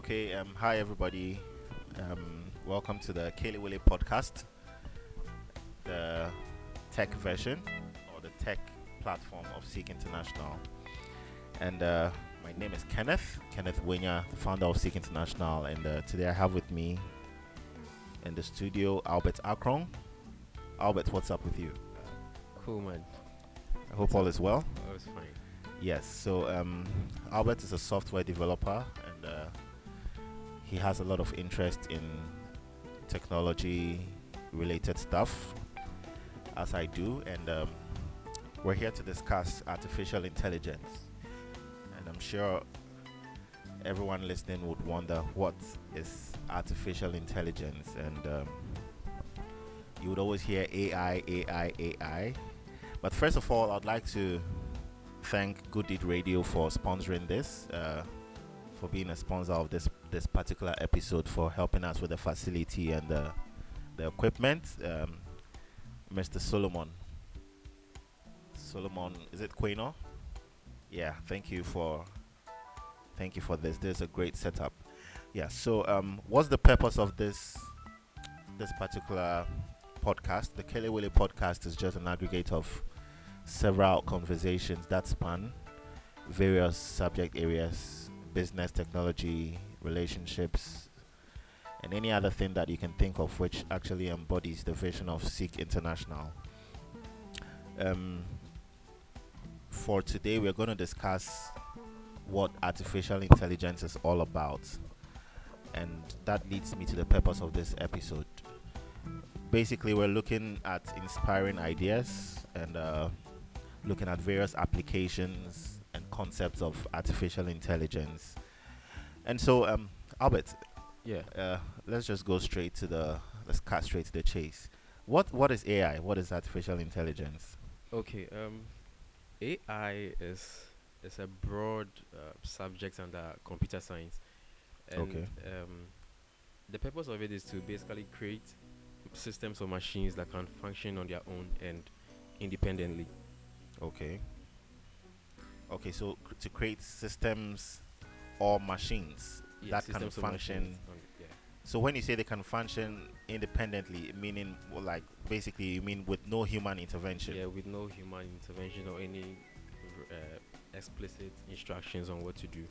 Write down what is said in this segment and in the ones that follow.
Okay, um, hi everybody. Um, welcome to the Kaylee Willie podcast, the tech version or the tech platform of Seek International. And uh, my name is Kenneth, Kenneth Woanyah, the founder of Seek International. And uh, today I have with me in the studio Albert Akrong. Albert, what's up with you? Cool, man. I hope all is well. Oh, it's fine. Yes, so um, Albert is a software developer and uh, he has a lot of interest in technology related stuff, as I do. And um, we're here to discuss artificial intelligence. And I'm sure everyone listening would wonder what is artificial intelligence. And um, you would always hear AI, AI, AI. But first of all, I'd like to thank Good Deed Radio for sponsoring this, uh, for being a sponsor of this this particular episode, for helping us with the facility and the the equipment. Um, Mr. Solomon, Solomon, is it Quino? Yeah, thank you for thank you for this. There's a great setup. Yeah. So, um, what's the purpose of this this particular podcast? The Kelly Willie podcast is just an aggregate of several conversations that span various subject areas business, technology, relationships, and any other thing that you can think of which actually embodies the vision of Seek International. Um, for today, we're going to discuss what artificial intelligence is all about, and that leads me to the purpose of this episode. Basically, we're looking at inspiring ideas and uh, looking at various applications and concepts of artificial intelligence. And so, um, Albert, Yeah. uh, let's just go straight to the let's cut straight to the chase. What what is AI? What is artificial intelligence? Okay. Um, AI is is a broad uh, subject under computer science, and Okay. um, the purpose of it is to basically create systems or machines that can function on their own and independently. Okay. Okay, so to create systems or machines Yeah, that can function. yeah. So when you say they can function independently, meaning well, like basically you mean with no human intervention. Yeah, with no human intervention or any uh, explicit instructions on what to do.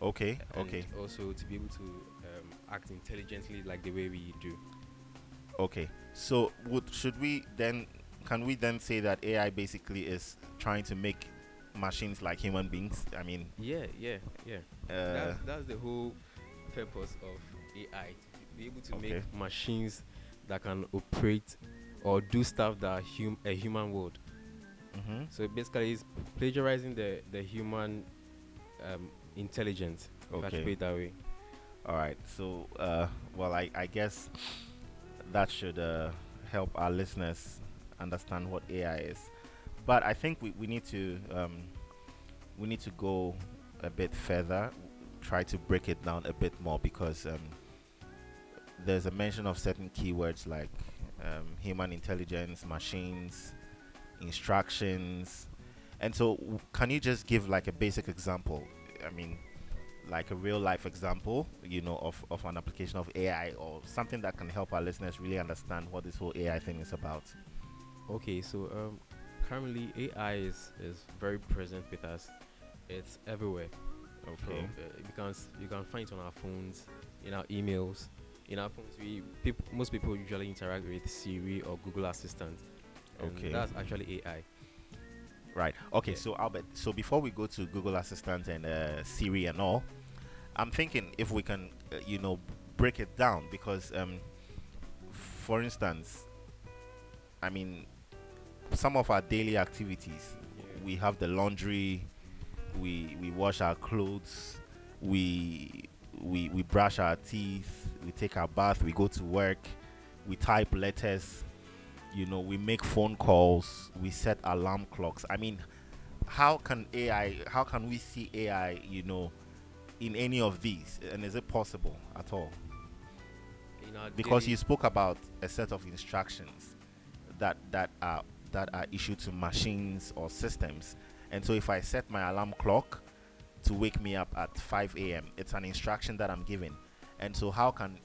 Okay. and Okay. Also to be able to um, act intelligently like the way we do. Okay. So would should we then can we then say that AI basically is trying to make machines like human beings? I mean, Yeah, yeah, yeah. uh, that's, that's the whole purpose of AI to be able to Okay. make machines that can operate or do stuff that hum- a human would. mhm. So basically, it's plagiarizing the the human um, intelligence. If I Okay. put it that way. All right. So, uh, well, I, I guess that should uh, help our listeners understand what AI is. But I think we, we need to um, we need to go a bit further, try to break it down a bit more because um, there's a mention of certain keywords like um, human intelligence, machines, instructions, and so w- can you just give like a basic example? I mean, like a real life example, you know, of, of an application of AI or something that can help our listeners really understand what this whole AI thing is about. Okay, so um, currently AI is is very present with us. It's everywhere. From, Okay. uh, you can you can find it on our phones, in our emails. In our phones, we peop- most people usually interact with Siri or Google Assistant. Okay. that's actually AI. Right. Okay. Yeah. So Albert, so before we go to Google Assistant and uh, Siri and all, I'm thinking if we can, uh, you know, break it down because, um, for instance, I mean, some of our daily activities, we have the laundry, we we wash our clothes, we we we brush our teeth, we take our bath, we go to work, we type letters, you know, we make phone calls, we set alarm clocks. I mean, how can AI how can we see AI, you know, in any of these? And is it possible at all? Because you spoke about a set of instructions that that are that are issued to machines or systems. And so if I set my alarm clock, to wake me up at 5 a.m. It's an instruction that I'm given. And so, how can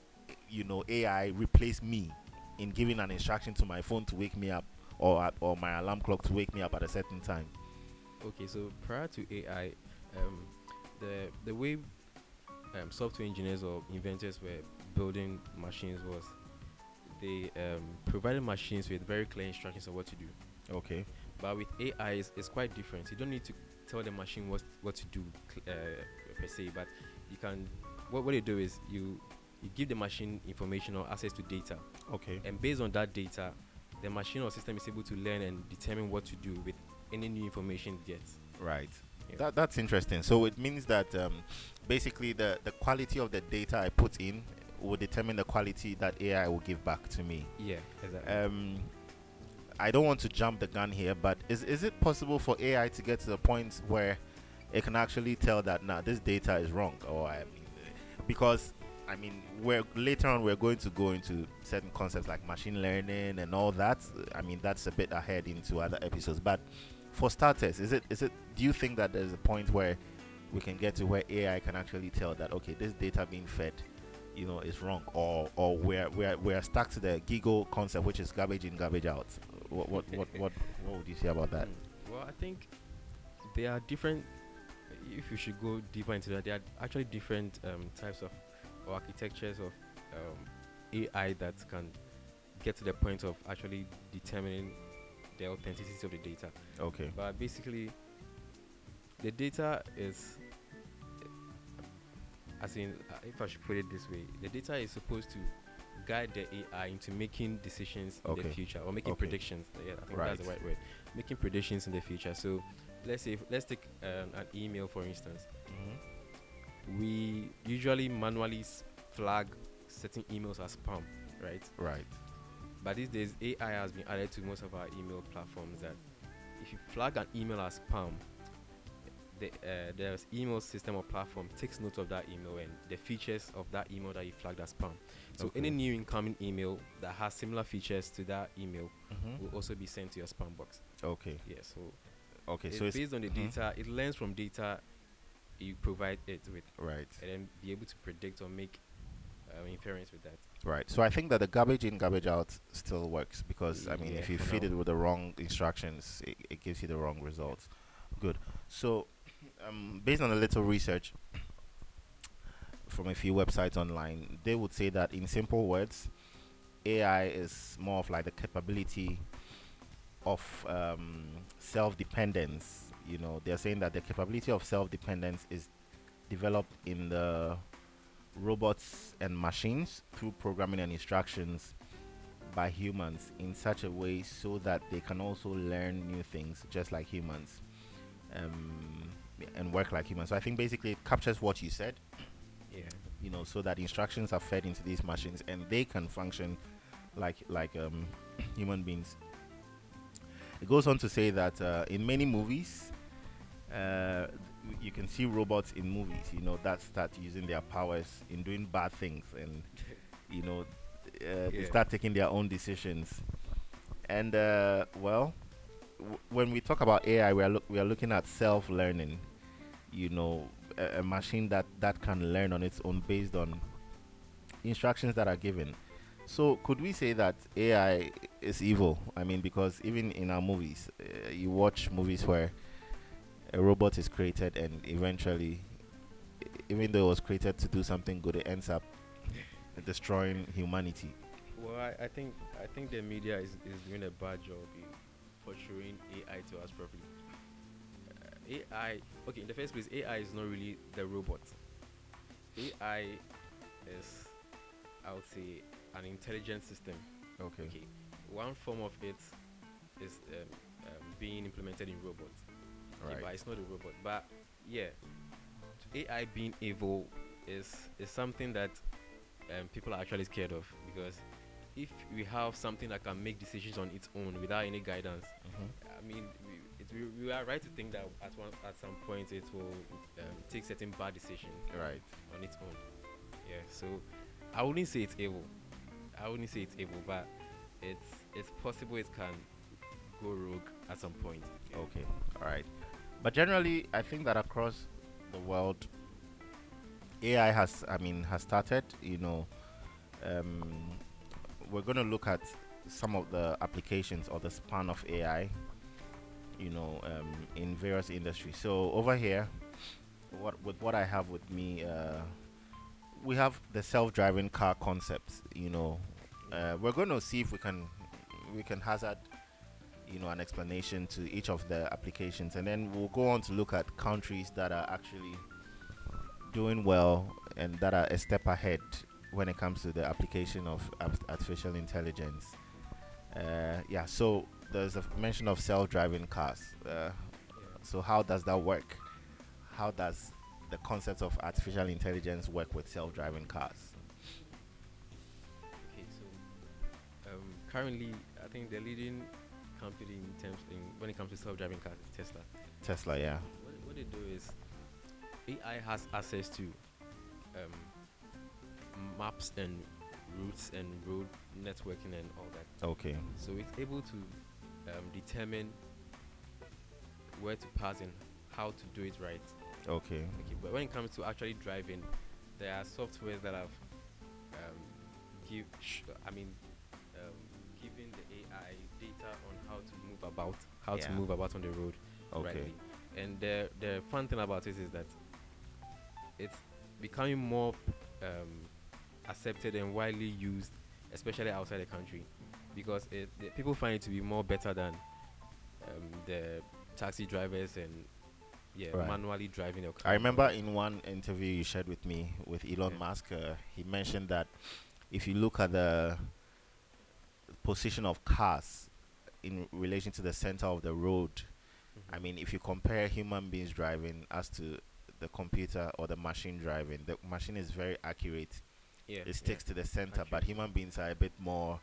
you know AI replace me in giving an instruction to my phone to wake me up or or my alarm clock to wake me up at a certain time? Okay, so prior to AI, um, the the way um, software engineers or inventors were building machines was they um, provided machines with very clear instructions of what to do. Okay. But with AI, it's, it's quite different. You don't need to tell the machine what what to do uh, per se, but you can. What what you do is you you give the machine information or access to data, Okay. and based on that data, the machine or system is able to learn and determine what to do with any new information it gets. Right. Yeah. That that's interesting. So it means that um, basically the the quality of the data I put in will determine the quality that AI will give back to me. Yeah, exactly. Um, I don't want to jump the gun here, but is is it possible for AI to get to the point where it can actually tell that nah this data is wrong, or I mean, because I mean we're later on we're going to go into certain concepts like machine learning and all that. I mean that's a bit ahead into other episodes, but for starters, is it is it do you think that there's a point where we can get to where AI can actually tell that okay this data being fed you know is wrong or or we're we're we're stuck to the giggle concept which is garbage in garbage out what what what what, what would you say about that Mm. Well, I think there are different. If you should go deeper into that, there are actually different um, types of or architectures of um, AI that can get to the point of actually determining the authenticity of the data. okay But basically, the data is, as in, uh, if I should put it this way, the data is supposed to guide the AI into making decisions in the future or making Okay. predictions. Yeah, I think that's the Right. right word. Making predictions in the future. So, let's say, if, let's take um, an email for instance. Mhm. We usually manually flag certain emails as spam, right? right But these days, AI has been added to most of our email platforms. That if you flag an email as spam, the uh, the email system or platform takes note of that email and the features of that email that you flagged as spam. So Okay. any new incoming email that has similar features to that email Mhm. will also be sent to your spam box. okay Yeah. So okay it's so it's based on the mhm. data. It learns from data you provide it with, right and then be able to predict or make uh, inference with that. right so i think that the garbage in garbage out still works because i mean Yeah, if you feed now. it with the wrong instructions it, it gives you the wrong results good so um, based on a little research from a few websites online they would say that in simple words ai is more of like the capability of um, self-dependence. You know they're saying that the capability of self-dependence is developed in the robots and machines through programming and instructions by humans in such a way so that they can also learn new things just like humans. Um, and work like humans. So I think basically it captures what you said, Yeah. you know, so that instructions are fed into these machines and they can function like like um, human beings. It goes on to say that uh, in many movies, uh, you can see robots in movies, you know, that start using their powers in doing bad things and you know, uh, they start taking their own decisions. And uh, well, w- when we talk about AI, we are look we are looking at self-learning. You know, a, a machine that that can learn on its own based on instructions that are given. So, could we say that AI is evil? I mean, because even in our movies, uh, you watch movies where a robot is created and eventually, even though it was created to do something good, it ends up destroying humanity. Well, I, I think I think the media is, is doing a bad job in portraying AI to us properly. AI, okay, in the first place, AI is not really the robot. AI is, I would say, an intelligent system. Okay. Okay, one form of it is um, um, being implemented in robots. Okay, but it's not a robot. But yeah, AI being evil is is something that um, people are actually scared of because if we have something that can make decisions on its own without any guidance, Mhm. I mean, we, we, we are right to think that at one at some point it will um, take certain bad decisions Right. on its own. Yeah, so I wouldn't say it's evil. I wouldn't say it's evil, but it's it's possible it can go rogue at some point. Okay. All right. But generally, I think that across the world, AI has, I mean, has started. You know, um, we're going to look at some of the applications or the span of AI. You know, um, in various industries. So over here, what with what I have with me, uh, we have the self-driving car concept. You know, uh, we're going to see if we can we can hazard you know an explanation to each of the applications and then we'll go on to look at countries that are actually doing well and that are a step ahead when it comes to the application of artificial intelligence uh, yeah so there's a mention of self-driving cars uh, yeah. so how does that work how does the concept of artificial intelligence work with self-driving cars okay so um, currently i think the leading company in terms in when it comes to self-driving cars is Tesla. Tesla, yeah. What, what they do is AI has access to um, maps and routes and road networking and all that. Okay. So it's able to um, determine where to pass and how to do it right. Okay. Okay. But when it comes to actually driving, there are softwares that have um, give. Sh- I mean, um, giving the AI data on how to move about, how yeah. to move about on the road. Okay. Rightly. And the the fun thing about it is that it's becoming more um, accepted and widely used, especially outside the country, because it, people find it to be more better than um, the taxi drivers and yeah, right. manually driving your car. I remember in one interview you shared with me with Elon yeah. Musk, uh, he mentioned that if you look at the position of cars in relation to the center of the road. Mm-hmm. I mean, if you compare human beings driving as to the computer or the machine driving, the machine is very accurate. Yeah, it sticks yeah. to the center, accurate. but human beings are a bit more,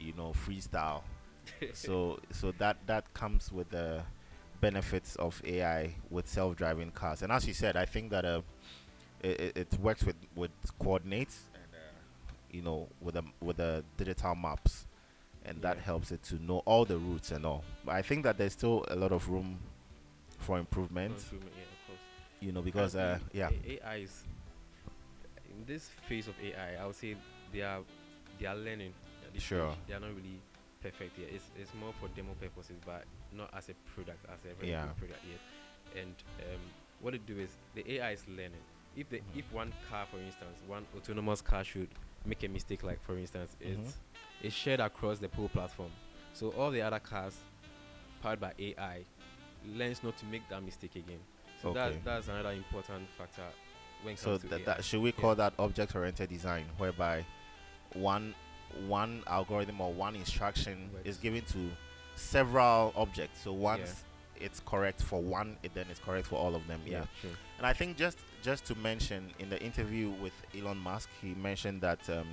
you know, freestyle. so so that that comes with the benefits of AI with self-driving cars. And as you said, I think that uh, it, it works with with coordinates and uh, you know with the with the digital maps and yeah. that helps it to know all the routes and all. But I think that there's still a lot of room for improvement. For improvement yeah, of course. You know, because uh, yeah, AI is in this phase of AI. I would say they are they are learning. Sure. They are not really perfect yet. It's it's more for demo purposes, but not as a product, as a very yeah. product yet. And um, what it do is the AI is learning. If the mm-hmm. if one car, for instance, one autonomous car should make a mistake, like for instance, mm-hmm. it's it's shared across the pool platform. So all the other cars powered by AI learns not to make that mistake again. So okay. that that's another important factor when so comes to th- that should we call yeah. that object oriented design whereby one one algorithm or one instruction Works. is given to several objects. So once yeah. it's correct for one, it then it's correct for all of them. Yeah. yeah. And I think just just to mention in the interview with Elon Musk, he mentioned that um,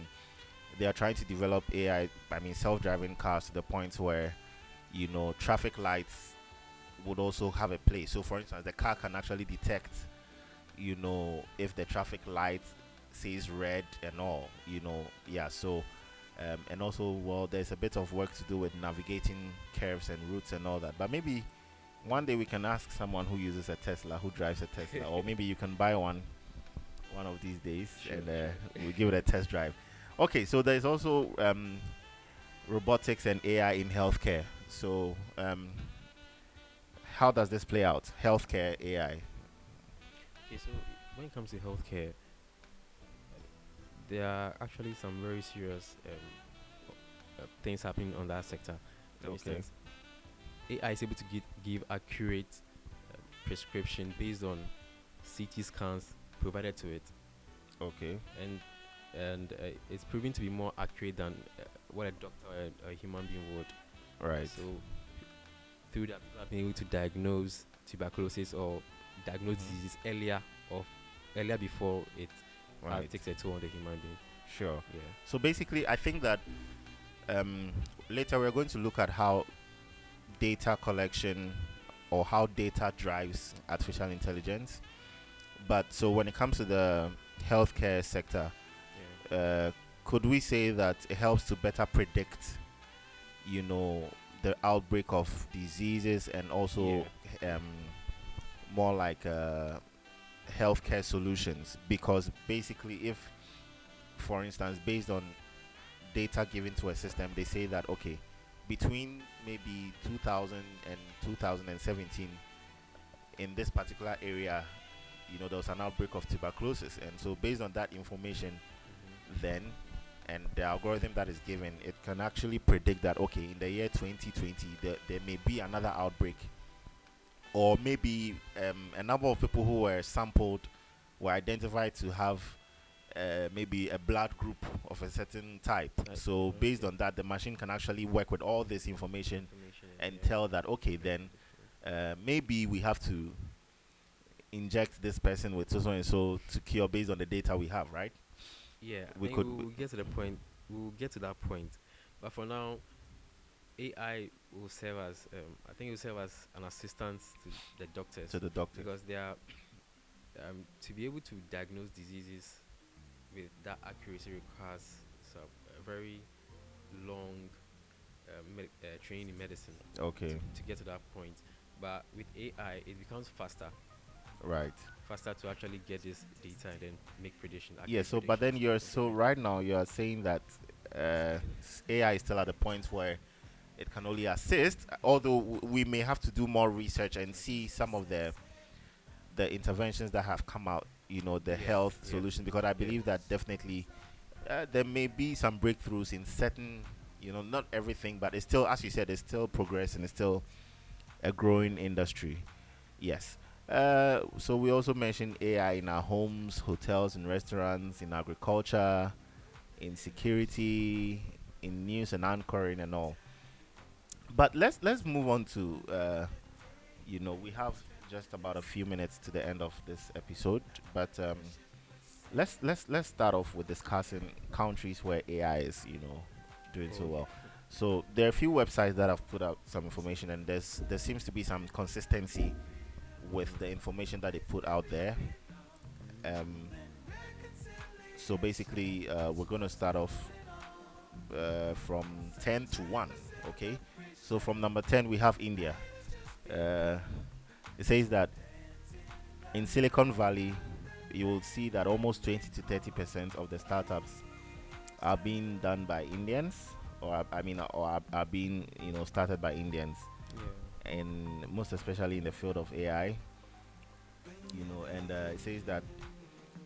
they are trying to develop AI, I mean, self-driving cars to the point where, you know, traffic lights would also have a place. So, for instance, the car can actually detect, you know, if the traffic light says red and all, you know, yeah. So, um, and also, well, there's a bit of work to do with navigating curves and routes and all that. But maybe one day we can ask someone who uses a Tesla, who drives a Tesla, or maybe you can buy one one of these days sure. and uh, we'll give it a test drive. Okay, so there's also um, robotics and AI in healthcare. So, um, how does this play out? Healthcare AI. Okay, so when it comes to healthcare, there are actually some very serious um, uh, things happening on that sector. For okay. instance, AI is able to give, give accurate uh, prescription based on CT scans provided to it. Okay. And and uh, it's proving to be more accurate than uh, what a doctor or a, a, human being would. Right. So through that, people have been able to diagnose tuberculosis or diagnose mm-hmm. diseases earlier of earlier before it right. takes a toll on the human being. Sure. Yeah. So basically, I think that um, later we're going to look at how data collection or how data drives artificial intelligence. But so when it comes to the healthcare sector, uh, could we say that it helps to better predict, you know, the outbreak of diseases and also yeah. um, more like uh, healthcare solutions because basically, if, for instance, based on data given to a system, they say that okay, between maybe 2000 and 2017, in this particular area, you know, there was an outbreak of tuberculosis, and so based on that information, mm-hmm. then and the algorithm that is given, it can actually predict that okay, in the year 2020, there, there may be another outbreak, or maybe um, a number of people who were sampled were identified to have uh, maybe a blood group of a certain type. so based on that, the machine can actually work with all this information, information and yeah. tell that okay, then uh, maybe we have to inject this person with so and so to cure based on the data we have, right? Yeah, we could we'll get to the point. We'll get to that point, but for now, AI will serve as um, I think it will serve as an assistant to the doctors. To the doctor, because they are um, to be able to diagnose diseases with that accuracy requires a very long uh, med- uh, training in medicine. Okay. To, to get to that point, but with AI, it becomes faster. Right. Faster to actually get this data and then make predictions. Yeah. So, but then you're so right now you are saying that uh, AI is still at the point where it can only assist, although we may have to do more research and see some of the the interventions that have come out. You know, the yes, health yes. solutions, because I believe yes. that definitely uh, there may be some breakthroughs in certain. You know, not everything, but it's still, as you said, it's still progress and it's still a growing industry. Yes. Uh, so we also mentioned AI in our homes, hotels, and restaurants, in agriculture, in security, in news and anchoring, and all. But let's let's move on to, uh, you know, we have just about a few minutes to the end of this episode, but um, let's let's let's start off with discussing countries where AI is, you know, doing so well. So there are a few websites that have put out some information, and there's there seems to be some consistency with the information that they put out there. Um, so basically, uh, we're going to start off uh, from 10 to 1. Okay, so from number 10, we have India. Uh, it says that in Silicon Valley, you will see that almost 20 to 30 percent of the startups are being done by Indians or I mean, or are, are being you know started by Indians, yeah. and most especially in the field of AI. You know, and uh, it says that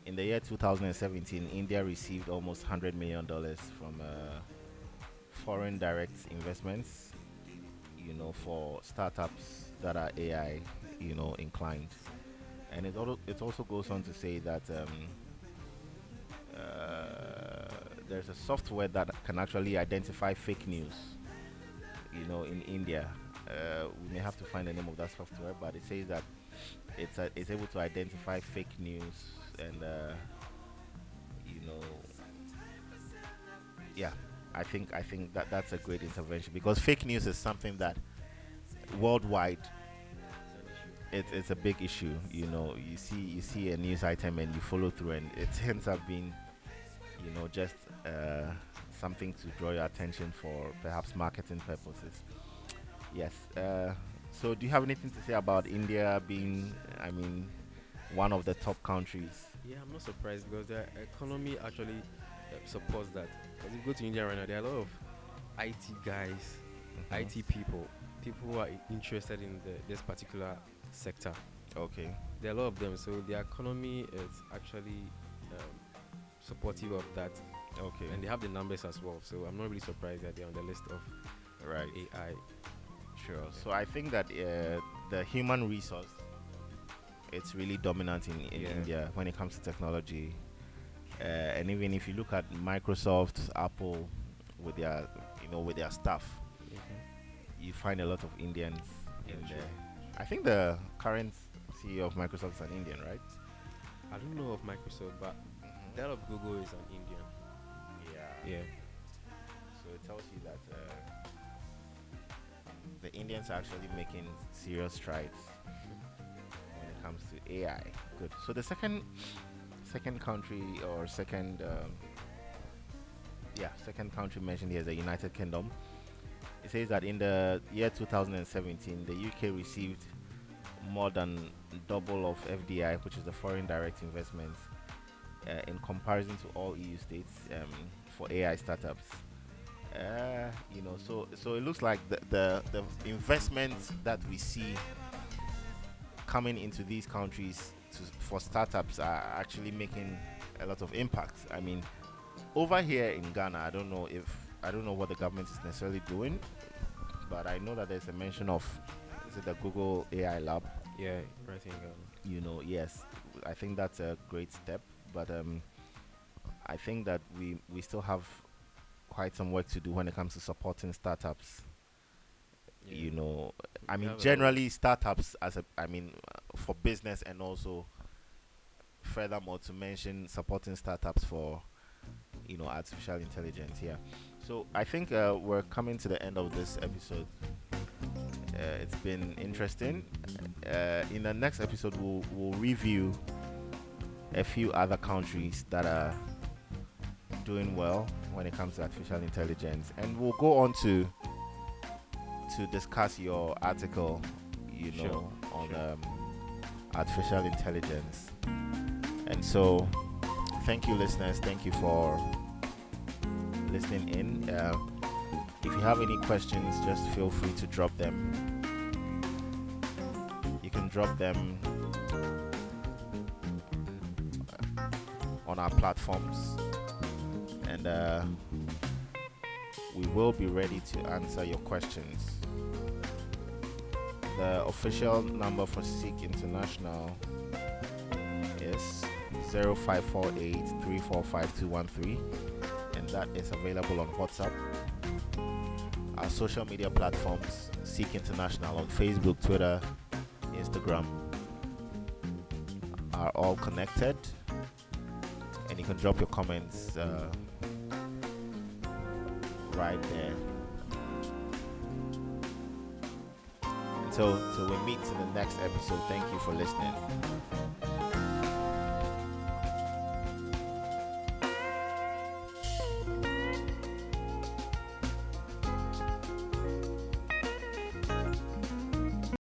in the year 2017, India received almost 100 million dollars from uh, foreign direct investments. You know, for startups that are AI, you know, inclined, and it also it also goes on to say that. Um, uh, there's a software that can actually identify fake news. You know, in India, uh, we may have to find the name of that software, but it says that it's uh, it's able to identify fake news and uh, you know, yeah. I think I think that that's a great intervention because fake news is something that worldwide it, it's a big issue. You know, you see you see a news item and you follow through, and it ends up being you know, just uh, something to draw your attention for perhaps marketing purposes. Yes. Uh, so, do you have anything to say about India being, I mean, one of the top countries? Yeah, I'm not surprised because the economy actually supports that. Because if you go to India right now, there are a lot of IT guys, mm-hmm. IT people, people who are interested in the, this particular sector. Okay. There are a lot of them, so the economy is actually um, supportive of that. Okay. And they have the numbers as well. So I'm not really surprised that they're on the list of right AI. Sure. Yeah. So I think that uh, the human resource it's really dominant in, in yeah. India when it comes to technology. Uh, and even if you look at Microsoft, Apple, with their you know with their staff, mm-hmm. you find a lot of Indians yeah, in sure. there. I think the current CEO of Microsoft is an Indian, right? I don't know of Microsoft, but that of Google is an Indian. Yeah. Yeah. So it tells you that uh, the Indians are actually making serious strides when it comes to AI. Good. So the second second country or second um, yeah second country mentioned here is the United Kingdom. It says that in the year 2017, the UK received more than double of FDI, which is the foreign direct investment, uh, in comparison to all EU states um, for AI startups. Uh, you know, so so it looks like the, the the investment that we see coming into these countries to, for startups are actually making a lot of impact. I mean, over here in Ghana, I don't know if I don't know what the government is necessarily doing, but I know that there's a mention of is it the Google AI lab? Yeah, right in Ghana. You know, yes, I think that's a great step, but um, I think that we we still have quite some work to do when it comes to supporting startups. Yeah. You know, I mean, generally startups as a, I mean, uh, for business and also furthermore to mention supporting startups for, you know, artificial intelligence. Yeah. So I think uh, we're coming to the end of this episode. Uh, it's been interesting. Uh, in the next episode, we'll we'll review a few other countries that are doing well when it comes to artificial intelligence, and we'll go on to to discuss your article, you Sure, know, on sure. um, artificial intelligence. And so, thank you, listeners. Thank you for listening in. Uh, if you have any questions, just feel free to drop them. You can drop them on our platforms, and uh, we will be ready to answer your questions. The official number for Seek International is 0548 345213, and that is available on WhatsApp. Our social media platforms Seek International on Facebook, Twitter, Instagram are all connected, and you can drop your comments uh, right there. Until, until we meet in the next episode, thank you for listening.